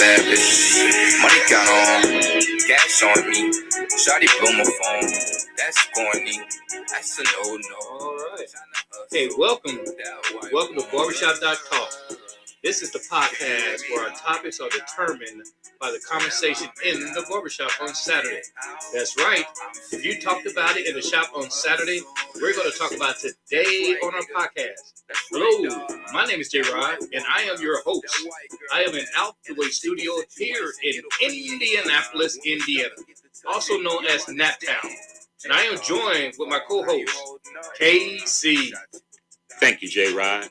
bad bitches. Money count on, gas on me. Shawty blow my phone. That's corny. That's a no no. All right. Hey, welcome. Welcome to Barbershop.talk. This is the podcast where our topics are determined by the conversation in the barbershop on Saturday. That's right. If you talked about it in the shop on Saturday, we're going to talk about today on our podcast. Hello, my name is J Rod, and I am your host. I am in Out the Way Studio here in Indianapolis, Indiana, also known as Naptown. And I am joined with my co-host, KC. Thank you, J Rod.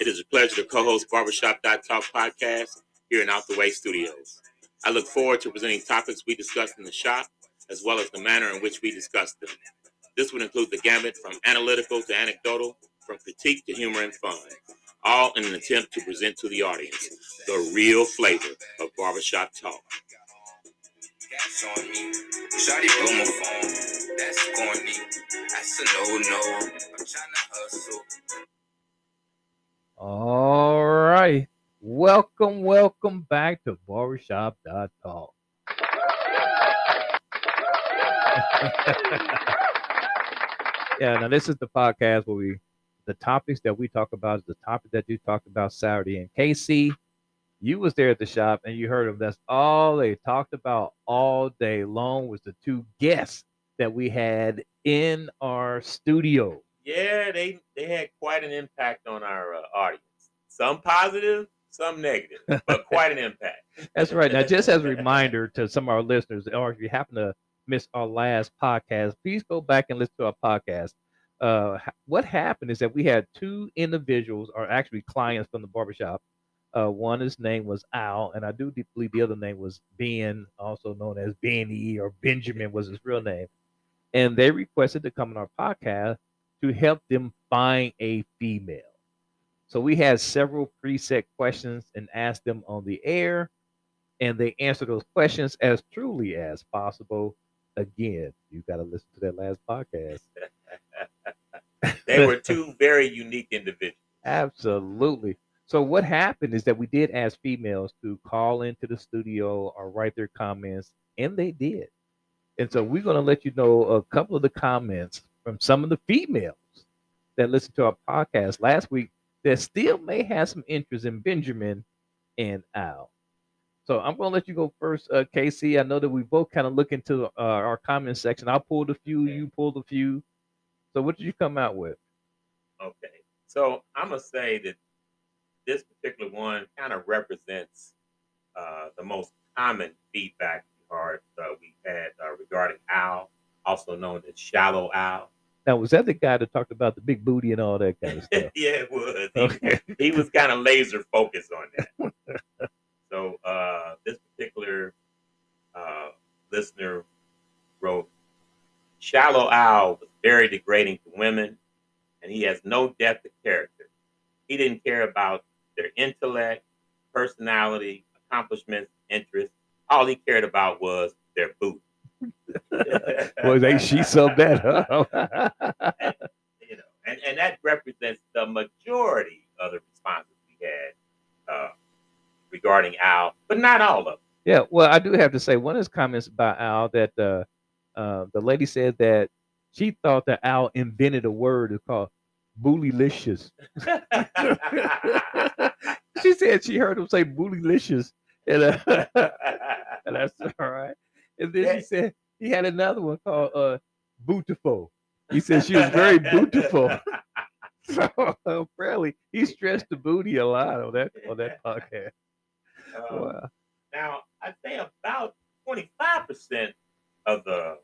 It is a pleasure to co host Barbershop.talk podcast here in Out the Way Studios. I look forward to presenting topics we discussed in the shop, as well as the manner in which we discuss them. This would include the gamut from analytical to anecdotal, from critique to humor and fun, all in an attempt to present to the audience the real flavor of barbershop talk. Gas on me. Blow my phone. That's corny. That's a no no. I'm trying to hustle. All right. Welcome, welcome back to Barbershop.talk. yeah, now this is the podcast where we the topics that we talk about is the topic that you talked about Saturday. And Casey, you was there at the shop and you heard them. That's all they talked about all day long was the two guests that we had in our studio. Yeah, they, they had quite an impact on our uh, audience. Some positive, some negative, but quite an impact. That's right. Now, just as a reminder to some of our listeners, or if you happen to miss our last podcast, please go back and listen to our podcast. Uh, what happened is that we had two individuals, or actually clients from the barbershop. Uh, one, his name was Al, and I do believe the other name was Ben, also known as Benny or Benjamin was his real name. And they requested to come on our podcast to help them find a female. So we had several preset questions and asked them on the air, and they answered those questions as truly as possible. Again, you got to listen to that last podcast. They were two very unique individuals. Absolutely. So what happened is that we did ask females to call into the studio or write their comments, and they did. And so we're going to let you know a couple of the comments from some of the females that listened to our podcast last week that still may have some interest in Benjamin and Al. So I'm going to let you go first, uh, Casey. I know that we both kind of look into uh, our comment section. I pulled a few, you pulled a few. So what did you come out with? Okay. So I'm going to say that this particular one kind of represents uh, the most common feedback we heard uh, we had uh, regarding Al, also known as Shallow Al. Now, was that the guy that talked about the big booty and all that kind of stuff? yeah, it was. He, Okay. he was kind of laser focused on that. so uh, this particular uh, listener wrote, "Shallow Al was very degrading to women, and he has no depth of character. He didn't care about their intellect, personality, accomplishments, interests. All he cared about was their boot." Boy, they she subbed that up. you know, and, and that represents the majority of the responses we had uh, regarding Al, but not all of them. yeah, well, I do have to say one of his comments about Al that uh, uh, the lady said that she thought that Al invented a word called boolylicious. she said she heard him say boolylicious, and, uh, and that's all right. And then she said he had another one called uh, bootiful. He said she was very bootiful. So apparently he stressed the booty a lot on that on that podcast. Um, Wow. Now, I'd say about 25% of the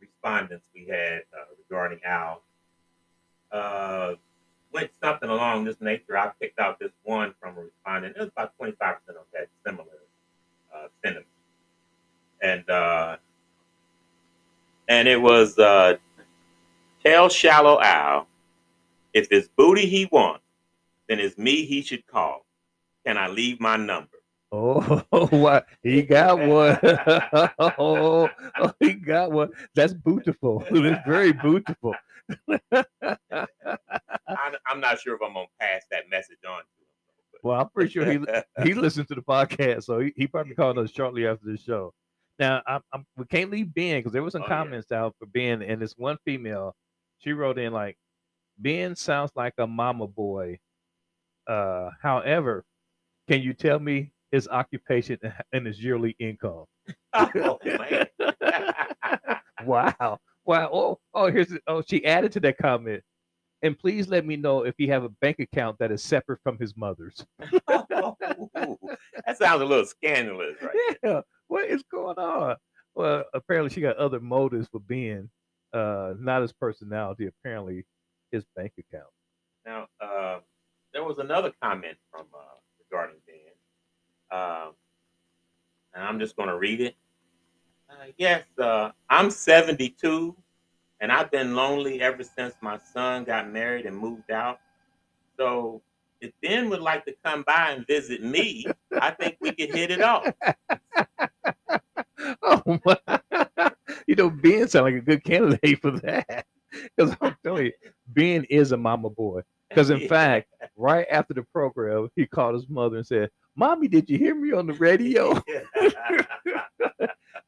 respondents we had uh, regarding Al uh, went something along this nature. I picked out this one from a respondent. It was about 25% of that similar uh, sentiments. And, uh, and it was uh, Tell Shallow Al, if it's booty he wants, then it's me he should call. Can I leave my number? Oh, what he got one. oh, oh, he got one. That's beautiful. That's very beautiful. I, I'm not sure if I'm gonna pass that message on. Well, I'm pretty sure he he listened to the podcast, so he, he probably called us shortly after the show. Now, I'm, I'm we can't leave Ben because there was some Oh, yeah. comments out for Ben, and this one female, she wrote in like, Ben sounds like a mama boy. Uh, however, can you tell me his occupation and- his yearly income? oh. Wow, wow. Oh, oh, here's oh, she added to that comment. And please let me know if he have a bank account that is separate from his mother's. that sounds a little scandalous, right? yeah, what is going on? Well, apparently she got other motives for being uh not his personality, apparently his bank account. Now, uh, there was another comment from uh, regarding Ben, um, and I'm just going to read it. Uh, yes, uh, I'm 72, and I've been lonely ever since my son got married and moved out. So, if Ben would like to come by and visit me, I think we could hit it off. Oh my you know, Ben sound like a good candidate for that. Because I'm telling you, Ben is a mama boy. Because in fact, right after the program, he called his mother and said, Mommy, did you hear me on the radio?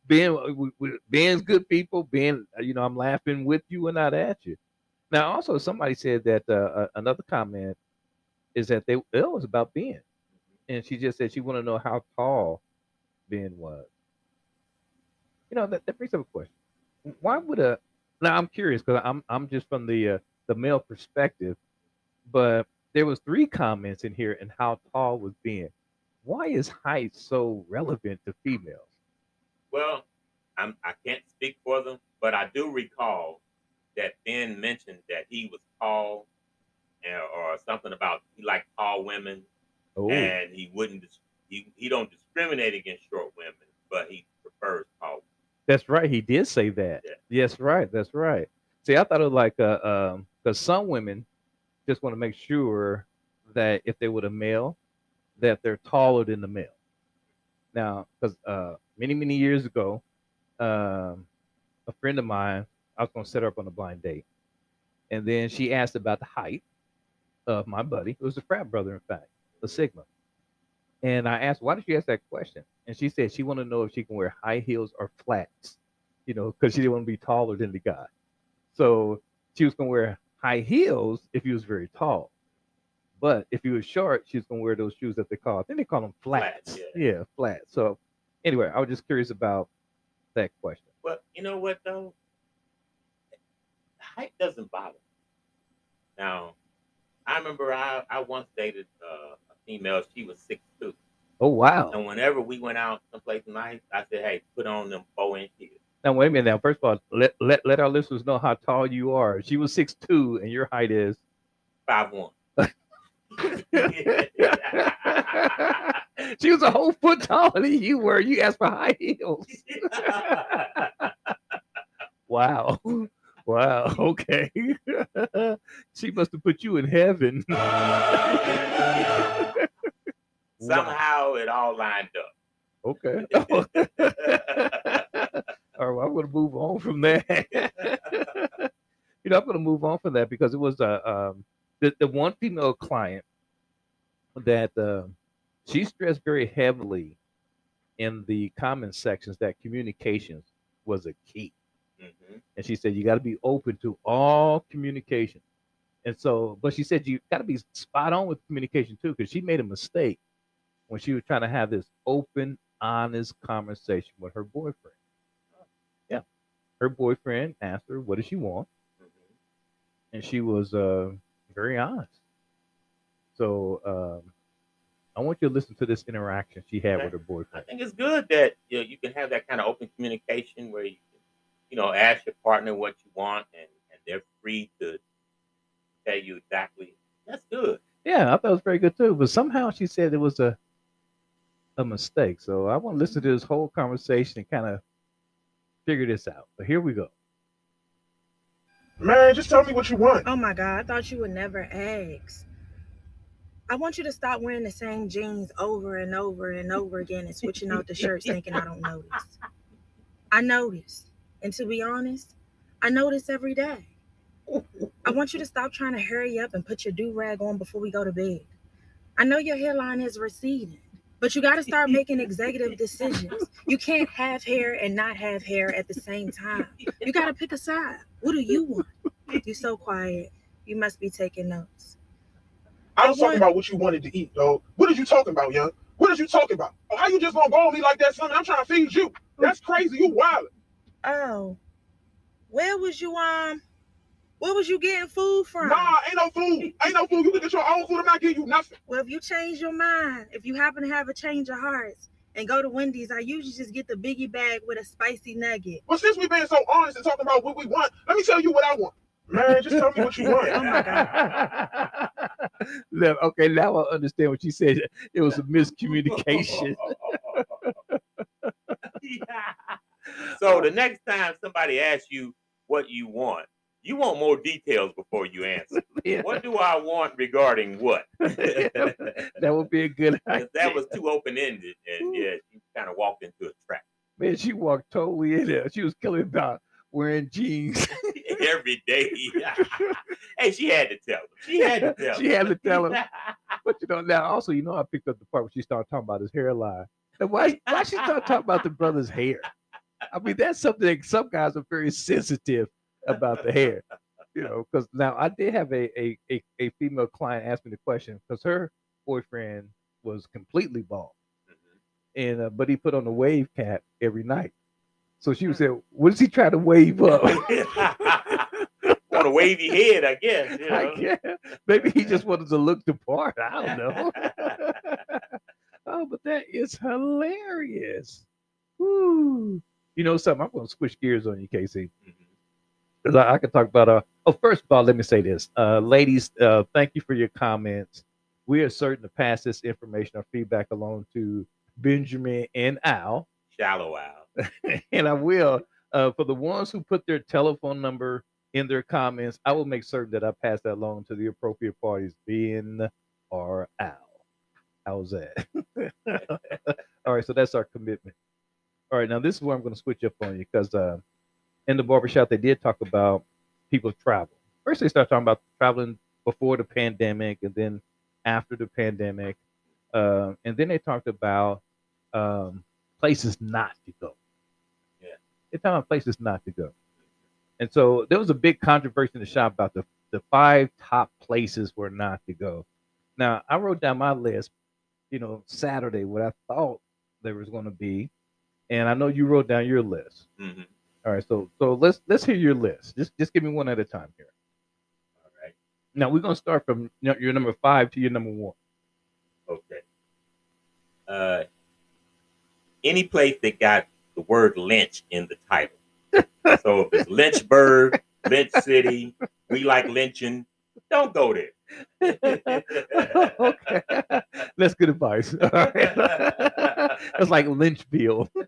Ben, we- we- Ben's good people. Ben, uh, you know, I'm laughing with you and not at you. Now, also, somebody said that uh, uh, another comment is that they it was about Ben, and she just said she want to know how tall Ben was. You know, that, that brings up a question. Why would a now I'm curious because I'm I'm just from the uh, the male perspective, but there was three comments in here and how tall was Ben. Why is height so relevant to females? Well, I'm, I can't speak for them, but I do recall that Ben mentioned that he was tall, and, or something about he liked tall women, Oh, and he wouldn't he he don't discriminate against short women, but he prefers tall. That's right. He did say that. Yeah. Yes, right. That's right. See, I thought it was like uh, um, because some women just want to make sure that if they were a male, that they're taller than the male. Now, because uh, many many years ago, um, a friend of mine, I was going to set her up on a blind date, and then she asked about the height of my buddy. It was a frat brother, in fact, a Sigma. And I asked, why did she ask that question? And she said she wanted to know if she can wear high heels or flats, you know, because she didn't want to be taller than the guy. So she was going to wear high heels if he was very tall. But if he was short, she was going to wear those shoes that they call, I think they call them flats. Flats, yeah. flats. So anyway, I was just curious about that question. But you know what though, height doesn't bother. me. Now, I remember I I once dated uh, female. She was six two. Oh, wow. And whenever we went out someplace nice, I said, "Hey, put on them four inch heels." Now, wait a minute. Now, first of all, let, let, let our listeners know how tall you are. She was six two, and your height is. Five one. she was a whole foot taller than you were. You asked for high heels. Wow. Wow. Okay. she must have put you in heaven. Somehow it all lined up. Okay. all right. I'm going to move on from that. you know, I'm going to move on from that because it was uh, um, the, the one female client that uh, she stressed very heavily in the comment sections that communications was a key. Mhm. and she said you got to be open to all communication and so but she said you got to be spot on with communication too because she made a mistake when she was trying to have this open honest conversation with her boyfriend yeah her boyfriend asked her what does she want Mhm. and she was uh, very honest so um, i want you to listen to this interaction she had Okay. with her boyfriend. I think it's good that you, know, you can have that kind of open communication where you can, you know, ask your partner what you want and, and they're free to tell you exactly. That's good. Yeah, I thought it was very good too. But somehow she said it was a a mistake. So I want to listen to this whole conversation and kind of figure this out. But here we go. Man, just tell me what you want. Oh my God, I thought you would never ask. I want you to stop wearing the same jeans over and over and over again and switching out the shirts thinking I don't notice. I notice. And to be honest, I notice every day. I want you to stop trying to hurry up and put your do rag on before we go to bed. I know your hairline is receding, but you got to start making executive decisions. You can't have hair and not have hair at the same time. You got to pick a side. What do you want? You're so quiet. You must be taking notes. I was I want- talking about what you wanted to eat, dog. What are you talking about, young? What are you talking about? Oh, how you just gonna go on me like that, son? I'm trying to feed you. That's crazy. You wild. Oh, where was you um? Where was you getting food from? Nah, ain't no food. Ain't no food. You can get your own food. I'm not giving you nothing. Well, if you change your mind, if you happen to have a change of hearts and go to Wendy's, I usually just get the biggie bag with a spicy nugget. Well, since we've been so honest and talking about what we want, let me tell you what I want. Man, just tell me what you want. Oh my Now, okay, now I understand what you said. It was a miscommunication. So the next time somebody asks you what you want, you want more details before you answer. Yeah, What do I want regarding what? that would be a good idea. that was too open ended, and yeah, you kind of walked into a trap Man, she walked totally in there. She was killing about wearing jeans. every day. hey, she had to tell him. She had to tell she him. had to tell him. But you know, now also, you know, I picked up the part where she started talking about his hairline. And why why she start talking about the brother's hair? I mean, that's something that some guys are very sensitive about the hair. You know, because now I did have a, a a a female client ask me the question because her boyfriend was completely bald, and uh, but he put on a wave cap every night. So she said, "What does he try to wave up?" On a wavy head, I guess. You I guess. Maybe he just wanted to look the part. I don't know. oh, but that is hilarious. Woo. You know something? I'm going to switch gears on you, Casey. Mhm. 'Cause I, I could talk about. Uh, oh, first of all, let me say this, uh, ladies. Uh, thank you for your comments. We are certain to pass this information or feedback along to Benjamin and Al, Shallow Al. and I will. Uh, for the ones who put their telephone number in their comments, I will make certain that I pass that along to the appropriate parties, Ben or Al. How's that? All right, so that's our commitment. All right, now this is where I'm going to switch up on you because uh, in the barbershop, they did talk about people travel. First, they start talking about traveling before the pandemic and then after the pandemic. Uh, and then they talked about um, places not to go. Yeah. They talked about places not to go. And so there was a big controversy in the shop about the, the five top places where not to go. Now, I wrote down my list, you know, Saturday, what I thought there was going to be. And I know you wrote down your list. Mhm. All right, so so let's let's hear your list. Just just give me one at a time here. All right. Now we're gonna start from your number five to your number one. Okay. Uh, any place that got the word lynch in the title. so if it's Lynchburg, Lynch City, we like lynching, don't go there. Okay, that's good advice. Right. That's like Lynchville.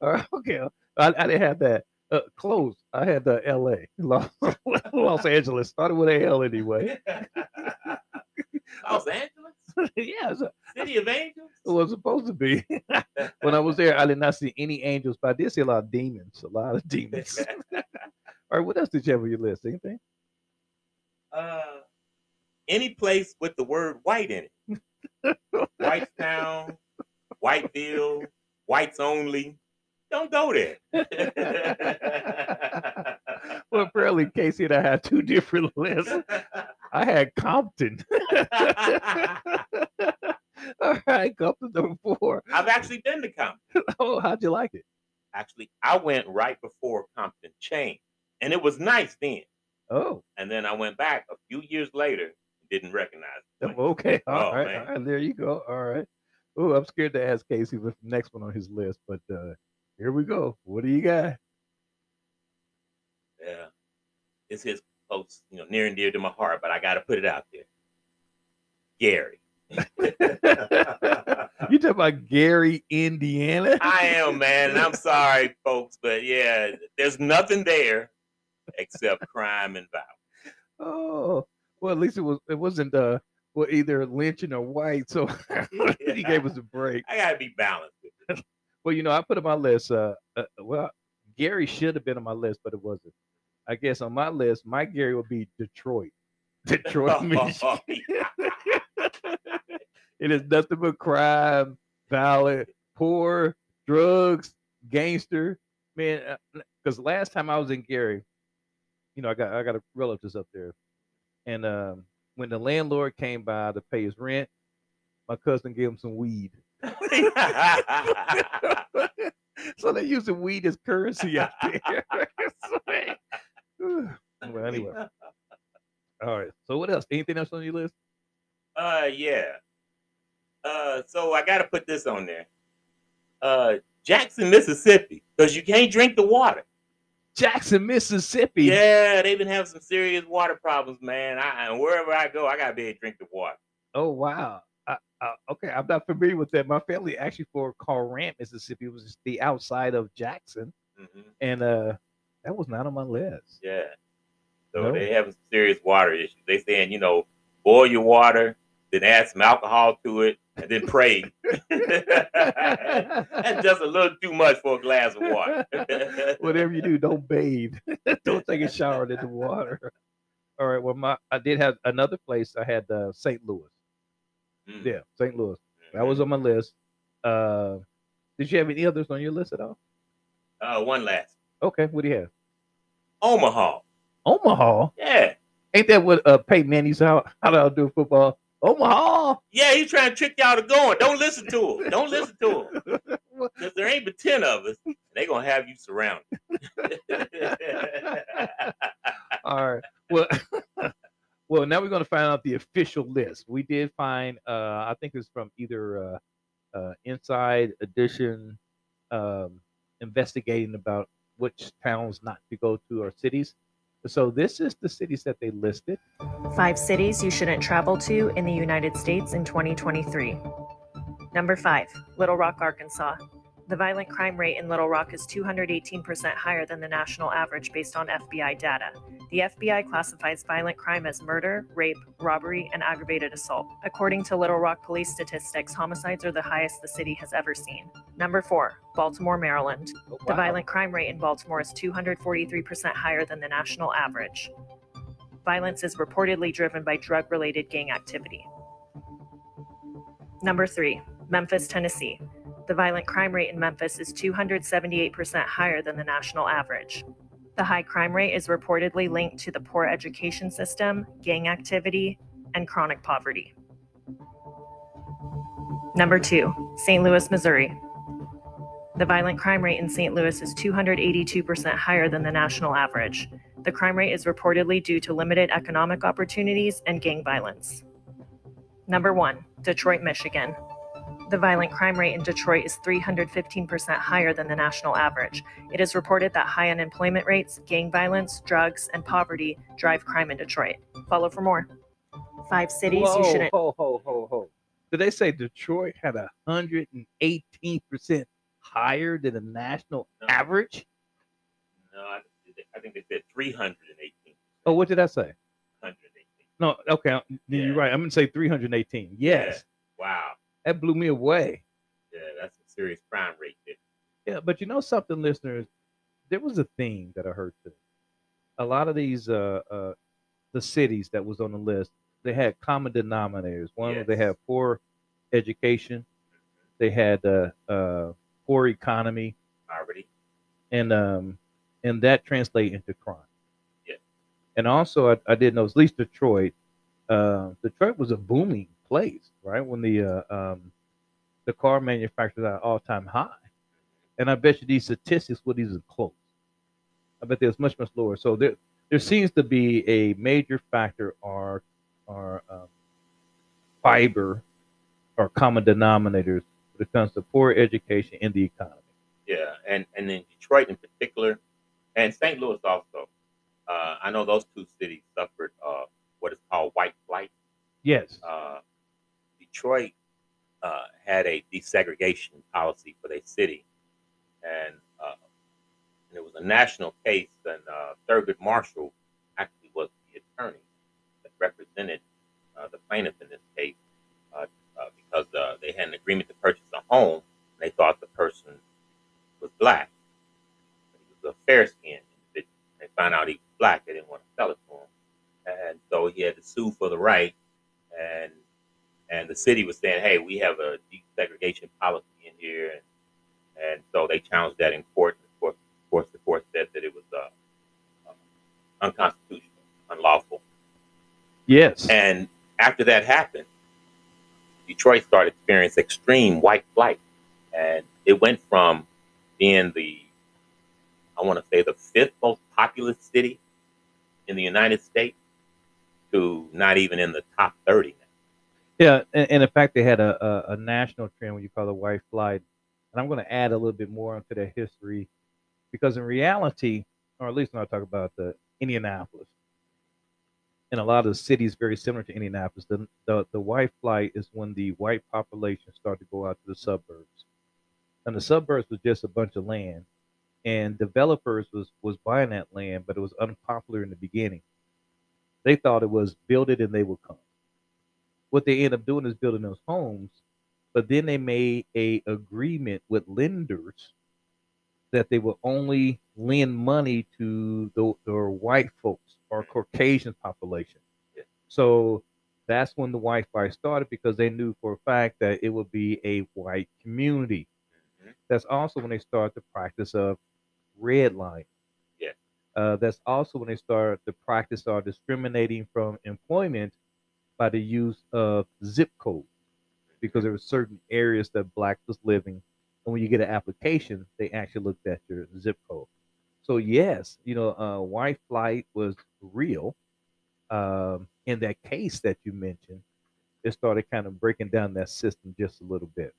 All right, okay, I, I didn't have that. Uh, close. I had the L.A. Los, Los Angeles. Started with a L anyway. Los Angeles, yeah, a- City of Angels. it was supposed to be. when I was there, I did not see any angels, but I did see a lot of demons. A lot of demons. All right, what else did you have on your list? Anything? Uh, any place with the word white in it. Whitestown, Whiteville, whites only. Don't go there. well, apparently Casey and I had two different lists. I had Compton. All right, Compton number four. I've actually been to Compton. Oh, how'd you like it? Actually, I went right before Compton changed, and it was nice then. Oh, And then I went back a few years later, didn't recognize place. okay. All Oh, right, all right. There you go. All right. Oh, I'm scared to ask Casey what's the next one on his list, but uh here we go. What do you got? Yeah, it's his close, you know, near and dear to my heart. But I got to put it out there. Gary. you talking about Gary, Indiana? I am, man. I'm sorry, folks, but yeah, there's nothing there except crime and violence. Oh, well, at least it was. It wasn't uh, well, either lynching or white. So he gave us a break. I gotta be balanced with. Well, you know, I put on my list. Uh, uh well, Gary should have been on my list, but it wasn't. I guess on my list, my Gary would be Detroit. Detroit, Michigan. it is nothing but crime, violent, poor, drugs, gangster. Man, because last time I was in Gary, you know, I got I got a relatives up there, and um, when the landlord came by to pay his rent, my cousin gave him some weed. so they're using weed as currency out there. well, anyway. All right. So what else? Anything else on your list? Uh, yeah. Uh, so I got to put this on there. Uh, Jackson, Mississippi, because you can't drink the water. Jackson, Mississippi. Yeah, they've been having some serious water problems, man. I, and wherever I go, I gotta be able to drink the water. Oh wow. Uh, uh, okay, I'm not familiar with that. My family actually for Courant, Mississippi, was the outside of Jackson, hmm and uh, that was not on my list. Yeah. So No. they some serious water issues. They saying, you know, boil your water, then add some alcohol to it, and then pray. That's just a little too much for a glass of water. Whatever you do, don't bathe. don't take a shower in the water. All right. Well, my I did have another place. I had uh, St. Louis. Mm. Yeah, St. Louis. That was on my list. Uh, did you have any others on your list at all? Uh, one last. Okay. What do you have? Omaha. Omaha. Yeah. Ain't that what uh, Peyton Manning's how how to do football? Omaha. Yeah, he's trying to trick y'all to going. Don't listen to him. Don't listen to him. Because there ain't but 10 of us. they going to have you surrounded. All right. Well, well, now we're going to find out the official list. We did find, uh, I think it's from either uh, uh, Inside Edition, um, investigating about which towns not to go to or cities. So this is the cities that they listed. Five cities you shouldn't travel to in the United States in 2023. Number five, Little Rock, Arkansas. The violent crime rate in Little Rock is 218% higher than the national average based on FBI data. The FBI classifies violent crime as murder, rape, robbery, and aggravated assault. According to Little Rock police statistics, homicides are the highest the city has ever seen. Number four, Baltimore, Maryland. Oh, The violent crime rate in Baltimore is 243% higher than the national average. Violence is reportedly driven by drug related gang activity. Number three, Memphis, Tennessee. The violent crime rate in Memphis is 278% higher than the national average. The high crime rate is reportedly linked to the poor education system, gang activity, and chronic poverty. Number two, St. Louis, Missouri. The violent crime rate in St. Louis is 282% higher than the national average. The crime rate is reportedly due to limited economic opportunities and gang violence. Number one, Detroit, Michigan. The violent crime rate in Detroit is 315% higher than the national average. It is reported that high unemployment rates, gang violence, drugs, and poverty drive crime in Detroit. Follow for more. Five cities Whoa, you shouldn't. Ho, ho, ho, ho. Did they say Detroit had hundred and eighteen percent higher than the national No. average? no, I, I think they said 318. Oh, what did I say? 118. No, okay, then you're right. I'm gonna say 318. Yes, Wow. That blew me away. Yeah, that's a serious crime rate there. Yeah, but you know something, listeners, there was a theme that I heard too. A lot of these uh uh the cities that was on the list, they had common denominators. One was they Yes. had poor education, they had uh uh poor economy, Poverty. and um and that translate into crime. Yeah. And also I, I did know at least Detroit, uh, Detroit was a booming place, right? When the uh, um the car manufacturers are all time high. And I bet you these statistics would even close. I bet there's much, much lower. So there there seems to be a major factor or or um, fiber or common denominators when it comes to poor education in the economy. Yeah, and and in Detroit in particular, and St. Louis also. Uh, I know those two cities suffered uh, what is called white flight. Yes. Uh, Detroit uh, had a desegregation policy for their city, and, uh, and it was a national case. And uh, Thurgood Marshall actually was the attorney that represented uh, the plaintiff in this case uh, uh, because they had an agreement to purchase a home. And they thought the person was black. He was a fair skinned individual. They found out he was black. They didn't want to sell it to him. And so he had to sue for the right. And and the city was saying, "Hey, we have a desegregation policy in here," and, and so they challenged that in court. Of course, of course the court said that it was uh, uh, unconstitutional, unlawful. Yes. And after that happened, Detroit started experiencing extreme white flight, and it went from being the, I want to say, the fifth most populous city in the United States to not even in the top 30 now. Yeah, and, and in fact, they had a, a, a national trend what you call the white flight, and I'm going to add a little bit more onto that history, because in reality, or at least when I talk about the Indianapolis, and a lot of the cities very similar to Indianapolis, the, the the white flight is when the white population started to go out to the suburbs, and the suburbs was just a bunch of land, and developers was was buying that land, but it was unpopular in the beginning. They thought it was build it and they would come what they end up doing is building those homes but then they made a agreement with lenders that they will only lend money to the, the white folks or caucasian population so that's when the white flight started because they knew for a fact that it would be a white community Mhm. that's also when they started the practice of redlining Yeah. uh, that's also when they started the practice of discriminating from employment by the use of zip code because there were certain areas that black was living. And when you get an application they actually looked at your zip code. So yes you know uh, white flight was real. Um, in that case that you mentioned it started kind of breaking down that system just a little bit.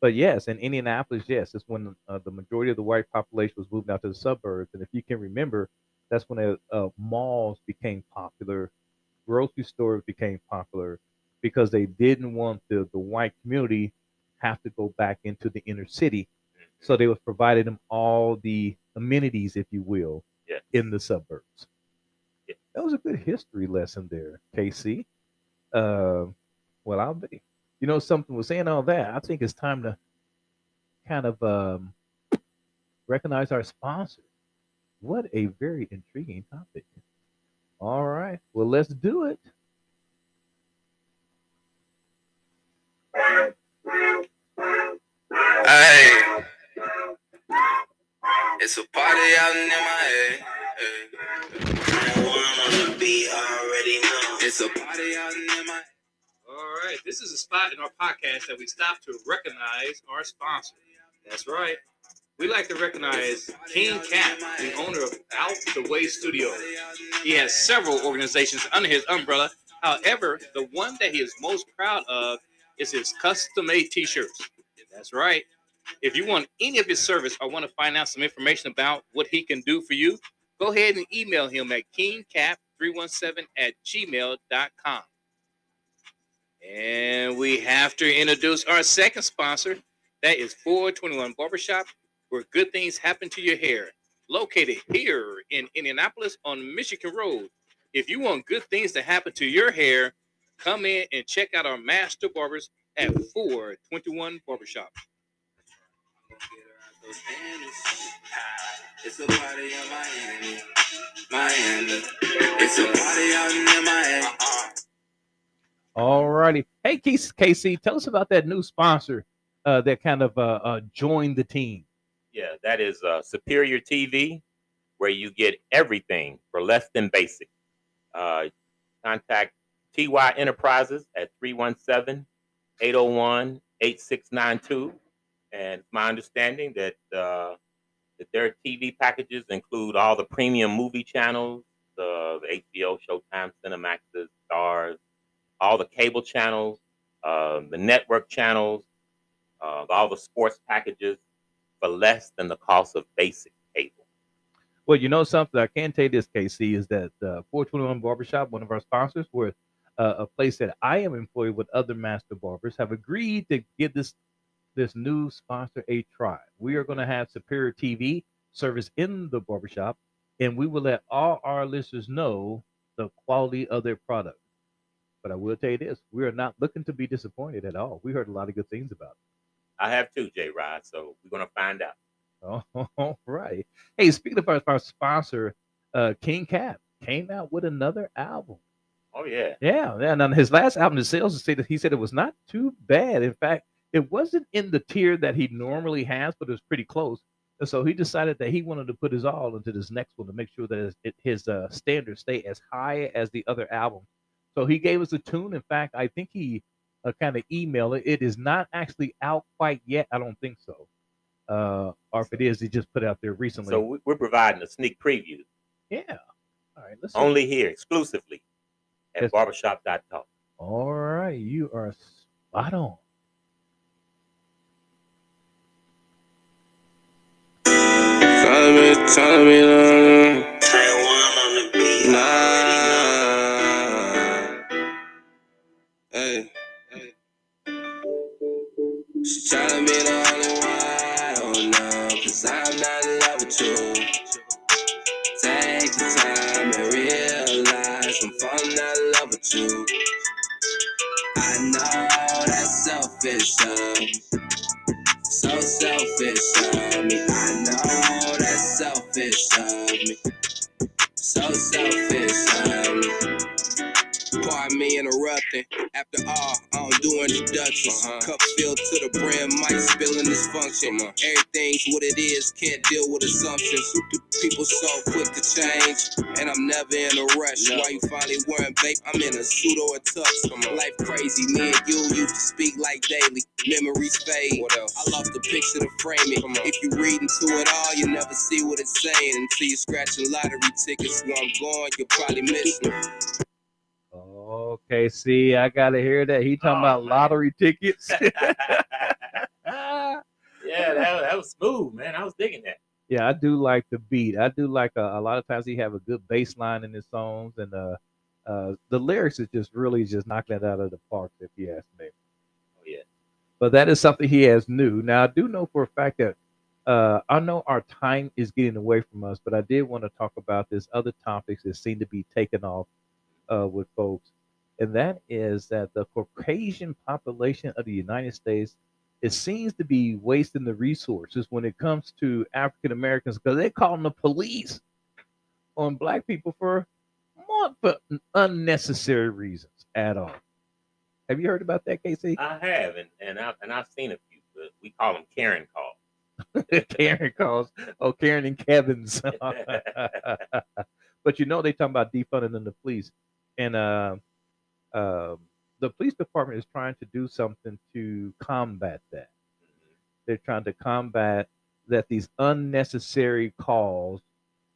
But yes in indianapolis yes it's when uh, the majority of the white population was moving out to the suburbs. And if you can remember that's when uh, uh, malls became popular grocery stores became popular because they didn't want the, the white community have to go back into the inner city. So they was providing them all the amenities, if you will, Yeah. in the suburbs. Yeah. That was a good history lesson there, KC. Um, well, I'll be. You know, something was saying all that. I think it's time to kind of um, recognize our sponsor. What a very intriguing topic. All right. Well, let's do it. Hey, it's a party out in MIA. It's a party out in MIA. All right, this is a spot in our podcast that we stop to recognize our sponsor. That's right. We like to recognize King Cap, the owner of Out the Way Studio. He has several organizations under his umbrella. However, the one that he is most proud of is his custom made t shirts. That's right. If you want any of his service or want to find out some information about what he can do for you, go ahead and email him at kingcap317 at gmail.com. And we have to introduce our second sponsor. That is 421 Barbershop, where good things happen to your hair. Located here in Indianapolis on Michigan Road. If you want good things to happen to your hair, come in and check out our master barbers at 421 Barbershop. It's a party in Miami. Miami. It's a party out in Miami. All righty. Hey, KC, KC, tell us about that new sponsor uh, that kind of uh, uh, joined the team. Yeah, that is uh, Superior TV, where you get everything for less than basic. Uh, contact TY Enterprises at 317 801 8692. And it's my understanding that, uh, that their TV packages include all the premium movie channels, the, HBO, Showtime, Cinemaxes, Starz, all the cable channels, uh, the network channels, uh, all the sports packages for less than the cost of basic cable. Well, you know something I can tell you this, KC, is that uh, 421 Barbershop, one of our sponsors, were uh, a place that I am employed with other master barbers, have agreed to give this this new sponsor a try. We are going to have Superior TV service in the barbershop, and we will let all our listeners know the quality of their product. But I will tell you this: we are not looking to be disappointed at all. We heard a lot of good things about it. I have two, J Rod, so we're gonna find out. Oh, all right. Hey, speaking of our, our sponsor, uh, King Cap came out with another album. Oh yeah. Yeah, and on his last album, the sales said that he said it was not too bad. In fact, it wasn't in the tier that he normally has, but it was pretty close. And so he decided that he wanted to put his all into this next one to make sure that his, his uh, standards stay as high as the other album. So he gave us a tune. In fact, I think he uh, kind of email it. It is not actually out quite yet. I don't think so. Uh, or if it is, he just put out there recently. So we- we're providing a sneak preview yeah. All right. Let's see. only here exclusively at Yes. barbershop.talk. All right. You are spot on. Tryna be, tryna be tryna be the only one. I don't know, cause I'm not in love with you. Take the time and realize I'm falling out of love with you. I know that's selfish me. So selfish of me. I know that's selfish of me. So selfish of me. Me interrupting. After all, I don't do introductions. Cup filled to the brim, might spill in dysfunction. Everything's what it is, can't deal with assumptions. People so quick to change, and I'm never in a rush. Why you finally wearing vape? I'm in a suit or a tux. Life crazy, me and you used to speak like daily. Memories fade. What else? I lost the picture to frame it. If you read into it all, you never see what it's saying until you scratching lottery tickets. Where I'm going, you'll probably miss me. Okay, see, I gotta hear that. He talking Oh, about man. lottery tickets. Yeah, that, that was smooth, man. I was digging that. yeah, I do like the beat. I do like a, a lot of times he have a good bass line in his songs, and uh, uh, the lyrics is just really just knocking it out of the park, if you ask me. Oh yeah. But that is something he has new. Now I do know for a fact that uh, I know our time is getting away from us, but I did want to talk about this other topics that seem to be taken off uh, with folks, and that is that the Caucasian population of the United States it seems to be wasting the resources when it comes to African Americans because they're calling the police on black people for more for unnecessary reasons at all. Have you heard about that, Casey? I have, and, and I and I've seen a few, but we call them Karen calls. Karen calls. Oh, Karen and Kevin's. but you know they talking about defunding the police, and uh, um the police department is trying to do something to combat that. They're trying to combat that these unnecessary calls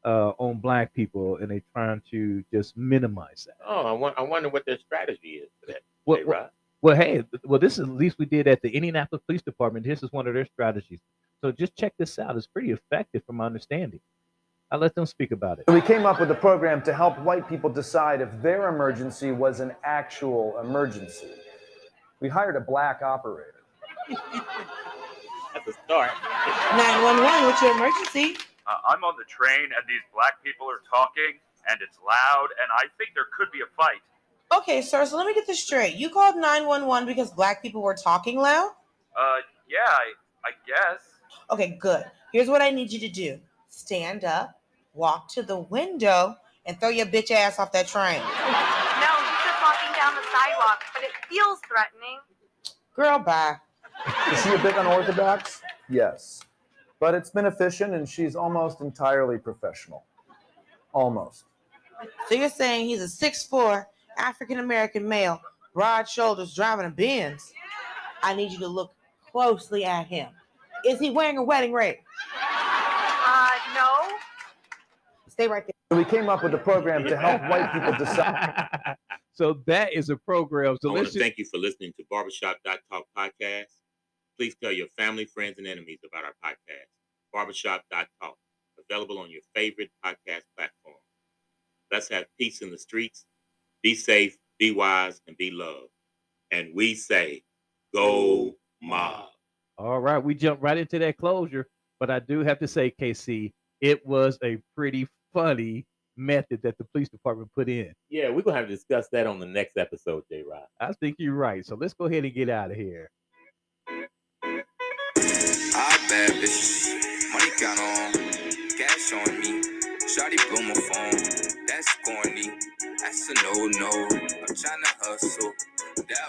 uh, on black people, and they're trying to just minimize that. Oh, I, want, I wonder what their strategy is for that. Well, well, well, hey, well, this is at least we did at the Indianapolis Police Department. This is one of their strategies. So just check this out. It's pretty effective, from my understanding. I'll let them speak about it. We came up with a program to help white people decide if their emergency was an actual emergency. We hired a black operator. That's a start. 911, what's your emergency? Uh, I'm on the train and these black people are talking and it's loud and I think there could be a fight. Okay, sir, so let me get this straight. You called 911 because black people were talking loud? Uh, yeah, I, I guess. Okay, good. Here's what I need you to do stand up, walk to the window, and throw your bitch ass off that train. No, he's just walking down the sidewalk, but it feels threatening. Girl, bye. Is she a bit unorthodox? Yes. But it's been efficient and she's almost entirely professional. Almost. So you're saying he's a 6'4 African American male, broad shoulders, driving a Benz? I need you to look closely at him. Is he wearing a wedding ring? Uh, no. Stay right there. So we came up with a program to help white people decide. so that is a program. So I want to thank you for listening to Barbershop.talk podcast. Please tell your family, friends, and enemies about our podcast. Barbershop.talk, available on your favorite podcast platform. Let's have peace in the streets. Be safe, be wise, and be loved. And we say, go mob. all right, we jump right into that closure. But I do have to say, KC, it was a pretty funny method that the police department put in. Yeah, we're going to have to discuss that on the next episode, J Rod. I think you're right. So let's go ahead and get out of here. I bad bitches, money count on, cash on me. Shawty blew my phone. That's corny. That's a no no. I'm tryna hustle. That